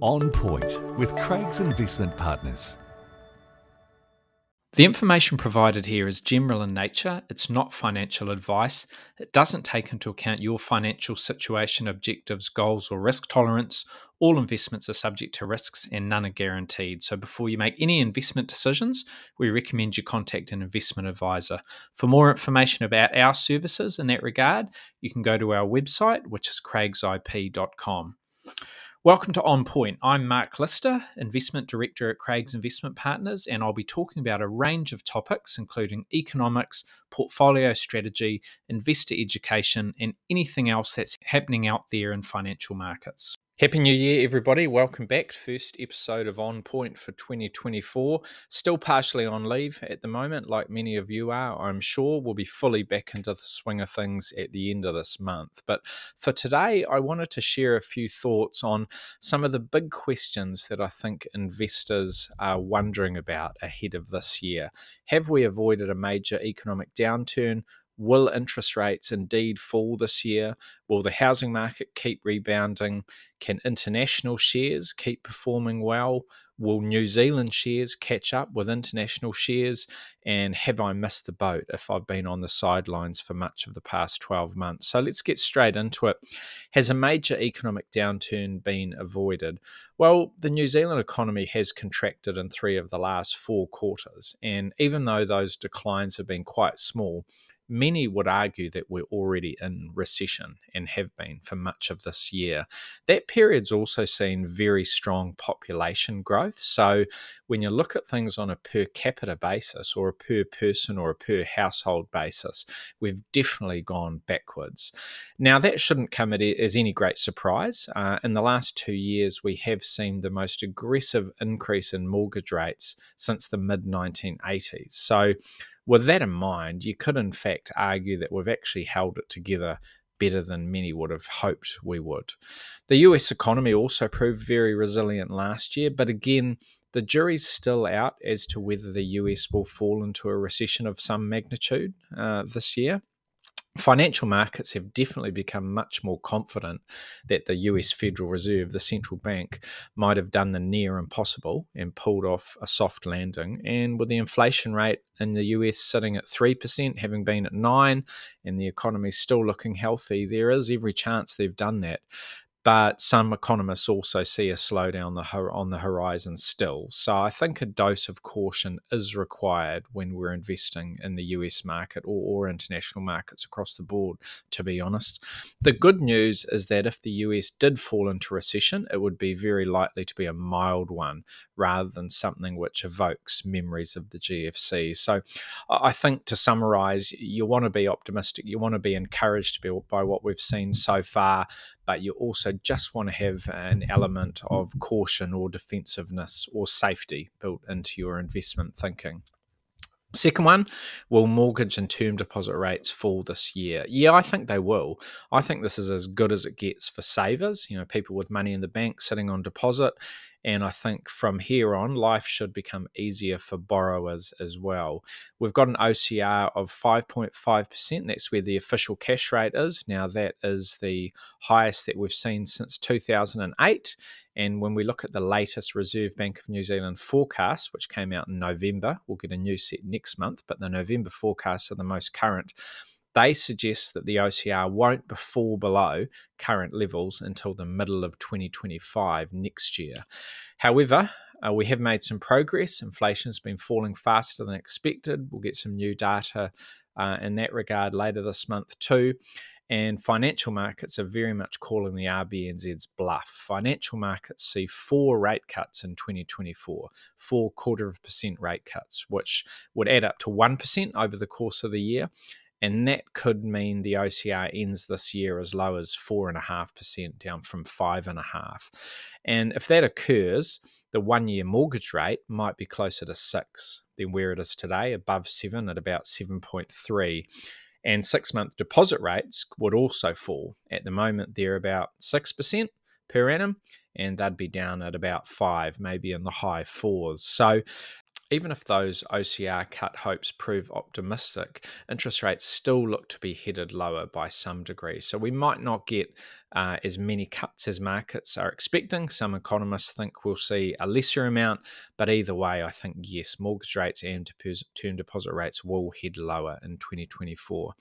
On Point with Craigs Investment Partners. The information provided here is general in nature. It's not financial advice. It doesn't take into account your financial situation, objectives, goals, or risk tolerance. All investments are subject to risks and none are guaranteed. So, before you make any investment decisions, we recommend you contact an investment advisor. For more information about our services in that regard, you can go to our website, which is craigsip.com. Welcome to On Point. I'm Mark Lister, Investment Director at Craigs Investment Partners, and I'll be talking about a range of topics, including economics, portfolio strategy, investor education, and anything else that's happening out there in financial markets. Happy New Year, everybody. Welcome back. First episode of On Point for 2024. Still partially on leave at the moment, like many of you are, I'm sure. We'll be fully back into the swing of things at the end of this month. But for today, I wanted to share a few thoughts on some of the big questions that I think investors are wondering about ahead of this year. Have we avoided a major economic downturn? Will interest rates indeed fall this year? Will the housing market keep rebounding? Can international shares keep performing well? Will New Zealand shares catch up with international shares? And have I missed the boat if I've been on the sidelines for much of the past 12 months? So let's get straight into it. Has a major economic downturn been avoided? Well, the New Zealand economy has contracted in three of the last four quarters. And even though those declines have been quite small, many would argue that we're already in recession and have been for much of this year. That period's also seen very strong population growth. So when you look at things on a per capita basis or a per person or a per household basis, we've definitely gone backwards. Now, that shouldn't come as any great surprise. Uh, in the last two years, we have seen the most aggressive increase in mortgage rates since the mid 1980s. So with that in mind, you could in fact argue that we've actually held it together better than many would have hoped we would. The US economy also proved very resilient last year, but again, the jury's still out as to whether the US will fall into a recession of some magnitude uh, this year financial markets have definitely become much more confident that the US Federal Reserve, the central bank, might have done the near impossible and pulled off a soft landing. And with the inflation rate in the US sitting at 3%, having been at 9 and the economy still looking healthy, there is every chance they've done that but some economists also see a slowdown on the horizon still. So I think a dose of caution is required when we're investing in the US market or, or, international markets across the board, to be honest. The good news is that if the US did fall into recession, it would be very likely to be a mild one rather than something which evokes memories of the GFC. So I think to summarize, you want to be optimistic, you want to be encouraged by what we've seen so far but you also just want to have an element of caution or defensiveness or safety built into your investment thinking. Second one, will mortgage and term deposit rates fall this year? Yeah, I think they will. I think this is as good as it gets for savers, you know, people with money in the bank sitting on deposit. And I think from here on, life should become easier for borrowers as well. We've got an OCR of 5.5%. That's where the official cash rate is. Now, that is the highest that we've seen since 2008. And when we look at the latest Reserve Bank of New Zealand forecast, which came out in November, we'll get a new set next month, but the November forecasts are the most current they suggest that the OCR won't fall below current levels until the middle of 2025 next year. However, uh, we have made some progress. Inflation has been falling faster than expected. We'll get some new data uh, in that regard later this month, too. And financial markets are very much calling the RBNZ's bluff. Financial markets see four rate cuts in 2024, four quarter of percent rate cuts, which would add up to 1% over the course of the year. And that could mean the OCR ends this year as low as 4.5%, down from 5.5. And if that occurs, the one year mortgage rate might be closer to 6 than where it is today, above 7 at about 7.3 and six month deposit rates would also fall. At the moment, they're about 6% per annum, and they'd be down at about 5 maybe in the high fours. So even if those OCR cut hopes prove optimistic, interest rates still look to be headed lower by some degree. So we might not get uh, as many cuts as markets are expecting. Some economists think we'll see a lesser amount, but either way, I think yes, mortgage rates and term deposit rates will head lower in 2024.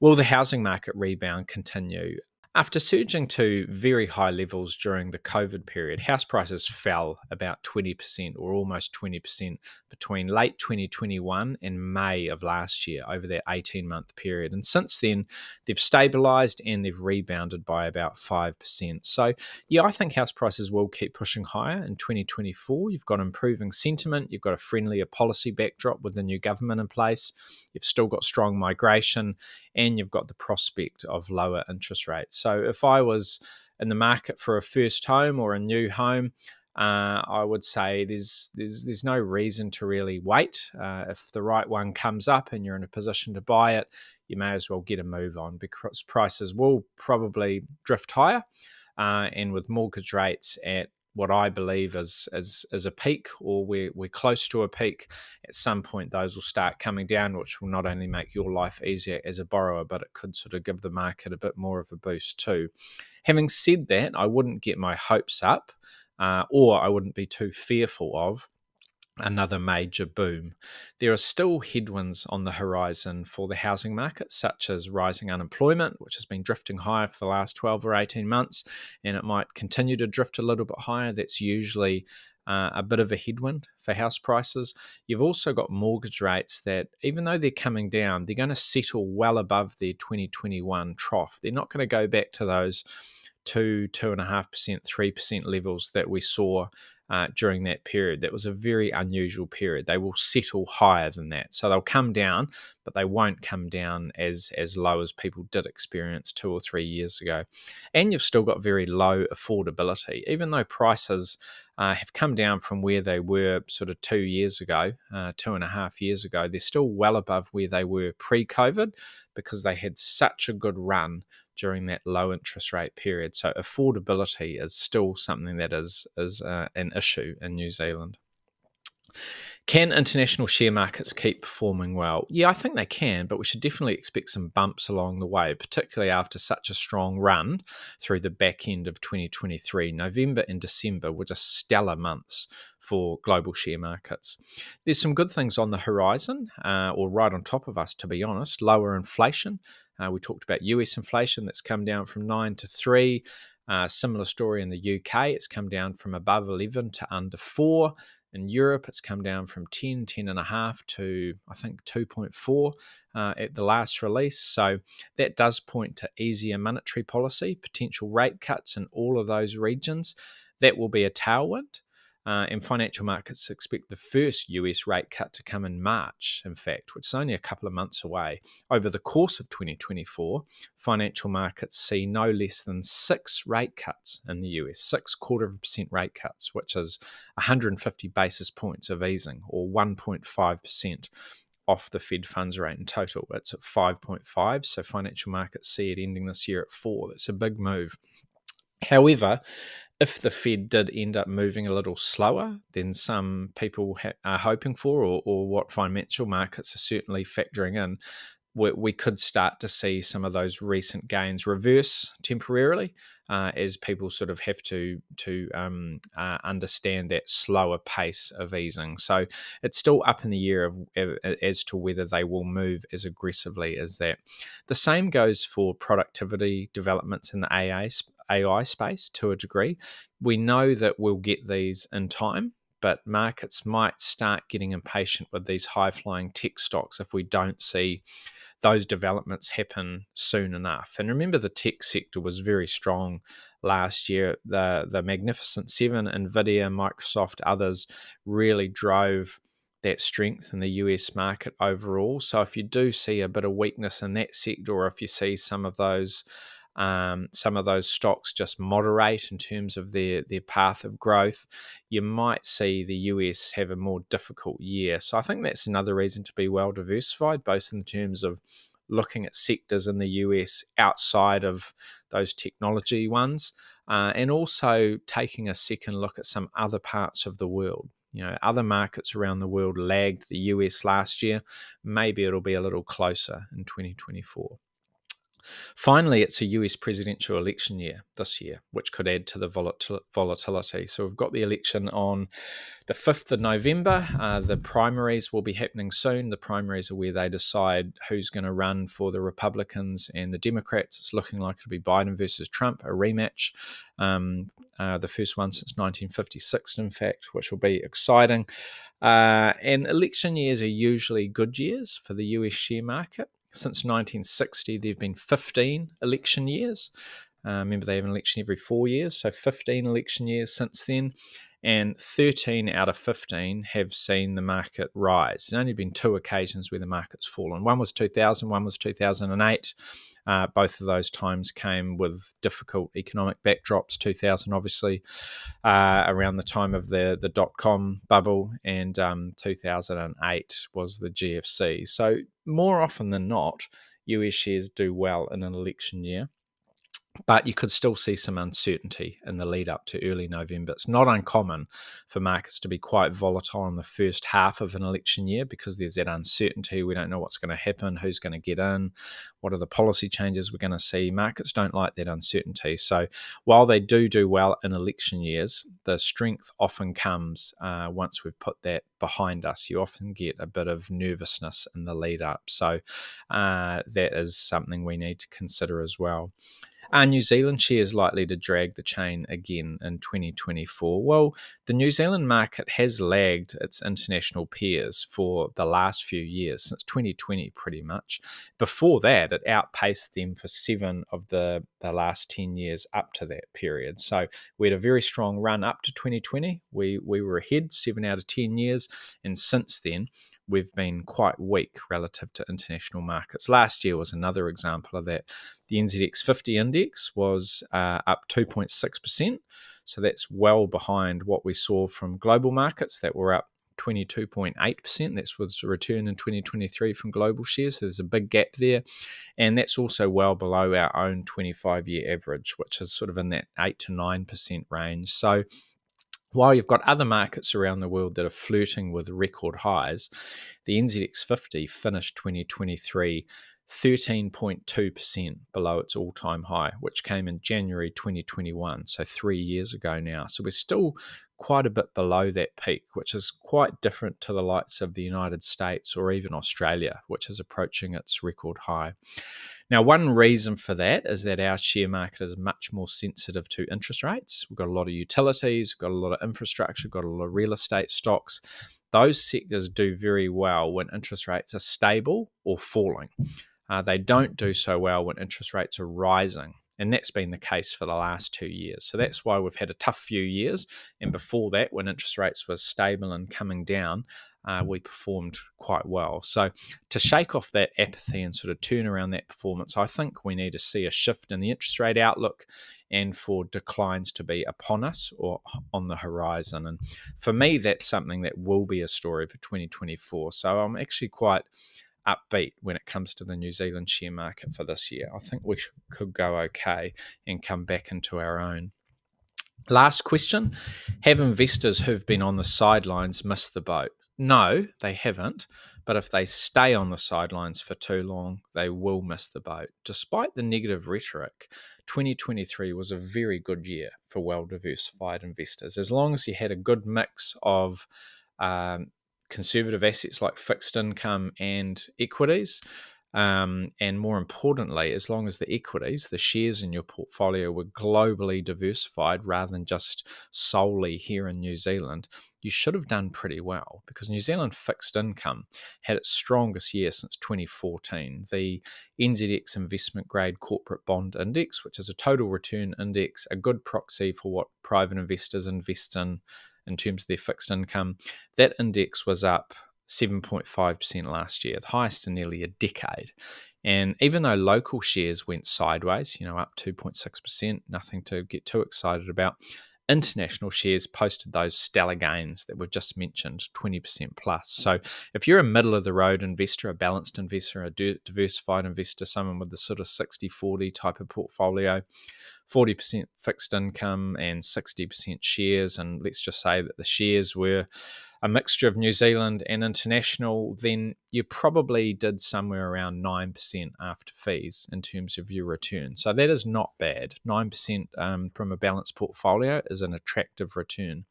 Will the housing market rebound continue? After surging to very high levels during the COVID period, house prices fell about 20% or almost 20% between late 2021 and May of last year over that 18 month period. And since then, they've stabilized and they've rebounded by about 5%. So, yeah, I think house prices will keep pushing higher in 2024. You've got improving sentiment, you've got a friendlier policy backdrop with the new government in place, you've still got strong migration, and you've got the prospect of lower interest rates. So if I was in the market for a first home or a new home, uh, I would say there's there's there's no reason to really wait. Uh, if the right one comes up and you're in a position to buy it, you may as well get a move on because prices will probably drift higher. Uh, and with mortgage rates at what I believe is is, is a peak, or we're, we're close to a peak. At some point, those will start coming down, which will not only make your life easier as a borrower, but it could sort of give the market a bit more of a boost too. Having said that, I wouldn't get my hopes up, uh, or I wouldn't be too fearful of another major boom. There are still headwinds on the horizon for the housing market, such as rising unemployment, which has been drifting higher for the last 12 or 18 months, and it might continue to drift a little bit higher. That's usually uh, a bit of a headwind for house prices. You've also got mortgage rates that, even though they're coming down, they're going to settle well above their 2021 trough. They're not going to go back to those two, two and a half percent, three percent levels that we saw uh, during that period. That was a very unusual period. They will settle higher than that, so they'll come down, but they won't come down as as low as people did experience two or three years ago. And you've still got very low affordability, even though prices. Uh, have come down from where they were sort of two years ago, uh, two and a half years ago. They're still well above where they were pre COVID because they had such a good run during that low interest rate period. So affordability is still something that is is uh, an issue in New Zealand. Can international share markets keep performing well? Yeah, I think they can, but we should definitely expect some bumps along the way, particularly after such a strong run through the back end of 2023. November and December were just stellar months for global share markets. There's some good things on the horizon, uh, or right on top of us, to be honest. Lower inflation. Uh, we talked about US inflation that's come down from 9 to 3. Uh, similar story in the UK. It's come down from above 11 to under 4. In Europe, it's come down from 10, 10.5 to I think 2.4 uh, at the last release. So that does point to easier monetary policy, potential rate cuts in all of those regions. That will be a tailwind. Uh, and financial markets expect the first US rate cut to come in March, in fact, which is only a couple of months away. Over the course of 2024, financial markets see no less than six rate cuts in the US, six quarter of a percent rate cuts, which is 150 basis points of easing or 1.5% off the Fed funds rate in total. It's at 5.5, so financial markets see it ending this year at 4. That's a big move. However, if the Fed did end up moving a little slower than some people ha- are hoping for, or, or, what financial markets are certainly factoring in, we, we, could start to see some of those recent gains reverse temporarily uh, as people sort of have to to um, uh, understand that slower pace of easing. So it's still up in the air of, as to whether they will move as aggressively as that. The same goes for productivity developments in the AA AI space to a degree. We know that we'll get these in time, but markets might start getting impatient with these high flying tech stocks if we don't see those developments happen soon enough. And remember, the tech sector was very strong last year. The the Magnificent Seven, Nvidia, Microsoft, others really drove that strength in the US market overall. So if you do see a bit of weakness in that sector, or if you see some of those um, some of those stocks just moderate in terms of their their path of growth, you might see the US have a more difficult year. So I think that's another reason to be well diversified, both in terms of looking at sectors in the US outside of those technology ones, uh, and also taking a second look at some other parts of the world. You know, other markets around the world lagged the US last year. Maybe it'll be a little closer in 2024. Finally, it's a US presidential election year this year, which could add to the volatil- volatility. So we've got the election on the 5th of November. Uh, the primaries will be happening soon. The primaries are where they decide who's going to run for the Republicans and the Democrats. It's looking like it'll be Biden versus Trump, a rematch. Um, uh, the first one since 1956, in fact, which will be exciting. Uh, and election years are usually good years for the US share market. Since 1960, there have been 15 election years. Uh, remember, they have an election every four years, so 15 election years since then. And 13 out of 15 have seen the market rise. There's only been two occasions where the market's fallen. One was 2000, one was 2008. Uh, both of those times came with difficult economic backdrops. 2000, obviously, uh, around the time of the the dot com bubble, and um, 2008 was the GFC. So more often than not, US shares do well in an election year but you could still see some uncertainty in the lead up to early November. It's not uncommon for markets to be quite volatile in the first half of an election year because there's that uncertainty. We don't know what's going to happen, who's going to get in, what are the policy changes we're going to see. Markets don't like that uncertainty. So while they do do well in election years, the strength often comes uh, once we've put that behind us. You often get a bit of nervousness in the lead up. So uh, that is something we need to consider as well. Are New Zealand shares likely to drag the chain again in 2024? Well, the New Zealand market has lagged its international peers for the last few years, since 2020 pretty much. Before that, it outpaced them for seven of the, the last 10 years up to that period. So we had a very strong run up to 2020. We, we were ahead seven out of 10 years. And since then, we've been quite weak relative to international markets. Last year was another example of that. The NZX 50 index was uh, up 2.6%. So that's well behind what we saw from global markets that were up 22.8%. That was a return in 2023 from global shares. So there's a big gap there. And that's also well below our own 25 year average, which is sort of in that 8 to 9% range. So while you've got other markets around the world that are flirting with record highs, the NZX 50 finished 2023 13.2% below its all time high, which came in January 2021, so three years ago now. So we're still quite a bit below that peak, which is quite different to the likes of the United States or even Australia, which is approaching its record high. Now, one reason for that is that our share market is much more sensitive to interest rates. We've got a lot of utilities, we've got a lot of infrastructure, we've got a lot of real estate stocks. Those sectors do very well when interest rates are stable or falling. Uh, they don't do so well when interest rates are rising. And that's been the case for the last two years. So that's why we've had a tough few years. And before that, when interest rates were stable and coming down, uh, we performed quite well. So to shake off that apathy and sort of turn around that performance, I think we need to see a shift in the interest rate outlook and for declines to be upon us or on the horizon. And for me, that's something that will be a story for 2024. So I'm actually quite upbeat when it comes to the New Zealand share market for this year. I think we could go okay and come back into our own. Last question Have investors who've been on the sidelines missed the boat? No, they haven't. But if they stay on the sidelines for too long, they will miss the boat. Despite the negative rhetoric, 2023 was a very good year for well diversified investors. As long as you had a good mix of um, conservative assets like fixed income and equities, um, and more importantly, as long as the equities, the shares in your portfolio were globally diversified rather than just solely here in New Zealand, you should have done pretty well because New Zealand fixed income had its strongest year since 2014. The NZX investment grade corporate bond index, which is a total return index, a good proxy for what private investors invest in in terms of their fixed income, that index was up 7.5% last year, the highest in nearly a decade. And even though local shares went sideways, you know, up 2.6%, nothing to get too excited about, international shares posted those stellar gains that we've just mentioned 20% plus so if you're a middle of the road investor a balanced investor a diversified investor someone with the sort of 60 40 type of portfolio 40% fixed income and 60% shares and let's just say that the shares were a mixture of New Zealand and international, then you probably did somewhere around 9% after fees in terms of your return. So that is not bad. 9% um, from a balanced portfolio is an attractive return.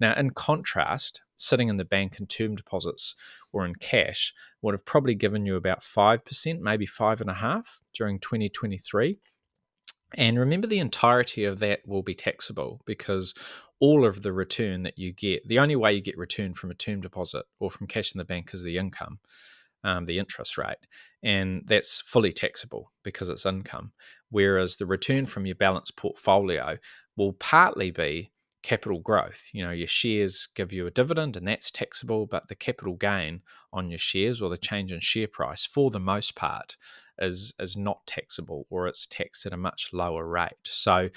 Now, in contrast, sitting in the bank in term deposits or in cash would have probably given you about 5%, maybe 5.5 during 2023. And remember, the entirety of that will be taxable because all of the return that you get, the only way you get return from a term deposit or from cash in the bank is the income, um, the interest rate. And that's fully taxable because it's income. Whereas the return from your balanced portfolio will partly be capital growth. You know, your shares give you a dividend and that's taxable, but the capital gain on your shares or the change in share price, for the most part, is is not taxable or it's taxed at a much lower rate. So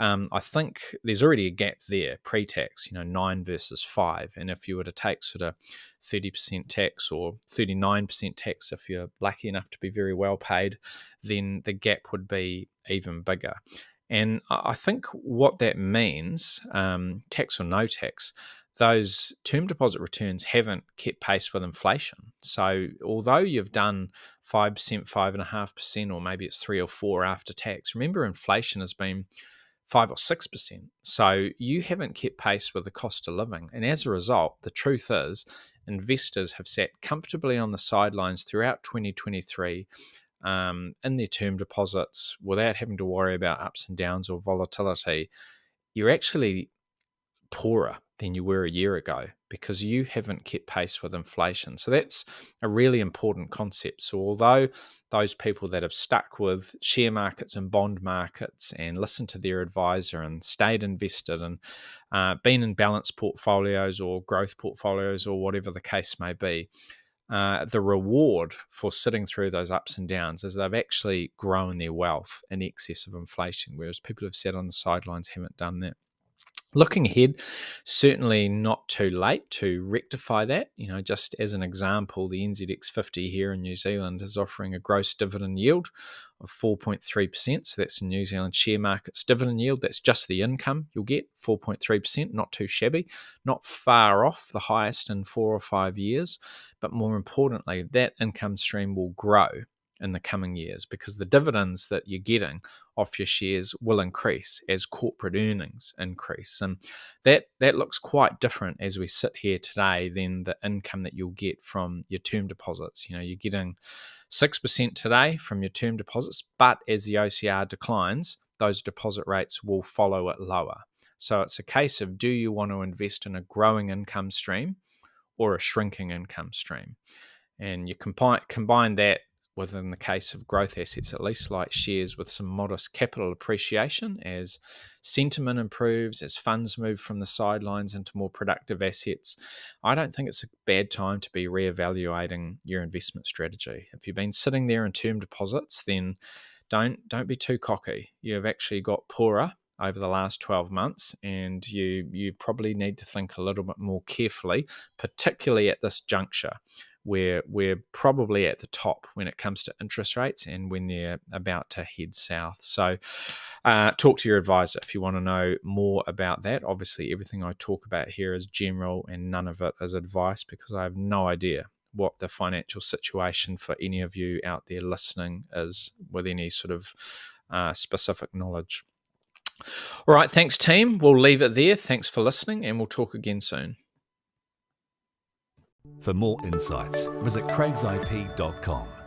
um, I think there's already a gap there pre-tax, you know, nine versus five. And if you were to take sort of 30% tax or 39% tax, if you're lucky enough to be very well paid, then the gap would be even bigger. And I think what that means, um, tax or no tax, those term deposit returns haven't kept pace with inflation. So although you've done 5%, 5.5%, or maybe it's 3 or 4 after tax, remember inflation has been 5 or 6%. So you haven't kept pace with the cost of living. And as a result, the truth is, investors have sat comfortably on the sidelines throughout 2023 um, in their term deposits without having to worry about ups and downs or volatility. You're actually poorer than you were a year ago because you haven't kept pace with inflation. So that's a really important concept. So, although those people that have stuck with share markets and bond markets and listened to their advisor and stayed invested and uh, been in balanced portfolios or growth portfolios or whatever the case may be, uh, the reward for sitting through those ups and downs is they've actually grown their wealth in excess of inflation, whereas people who've sat on the sidelines haven't done that. Looking ahead, certainly not too late to rectify that. You know, just as an example, the NZX50 here in New Zealand is offering a gross dividend yield of 4.3%. So that's New Zealand share market's dividend yield. That's just the income you'll get, 4.3%, not too shabby, not far off the highest in four or five years. But more importantly, that income stream will grow in the coming years because the dividends that you're getting off your shares will increase as corporate earnings increase. And that that looks quite different as we sit here today than the income that you'll get from your term deposits. You know you're getting 6% today from your term deposits but as the OCR declines those deposit rates will follow it lower. So it's a case of do you want to invest in a growing income stream or a shrinking income stream? And you combine combine that within the case of growth assets, at least like shares with some modest capital appreciation as sentiment improves, as funds move from the sidelines into more productive assets. I don't think it's a bad time to be re-evaluating your investment strategy. If you've been sitting there in term deposits, then don't don't be too cocky. You've actually got poorer over the last 12 months and you you probably need to think a little bit more carefully particularly at this juncture where we're probably at the top when it comes to interest rates and when they're about to head south. So, uh, talk to your advisor if you want to know more about that. Obviously, everything I talk about here is general and none of it is advice because I have no idea what the financial situation for any of you out there listening is with any sort of uh, specific knowledge. All right, thanks, team. We'll leave it there. Thanks for listening, and we'll talk again soon. For more insights, visit craigsip.com.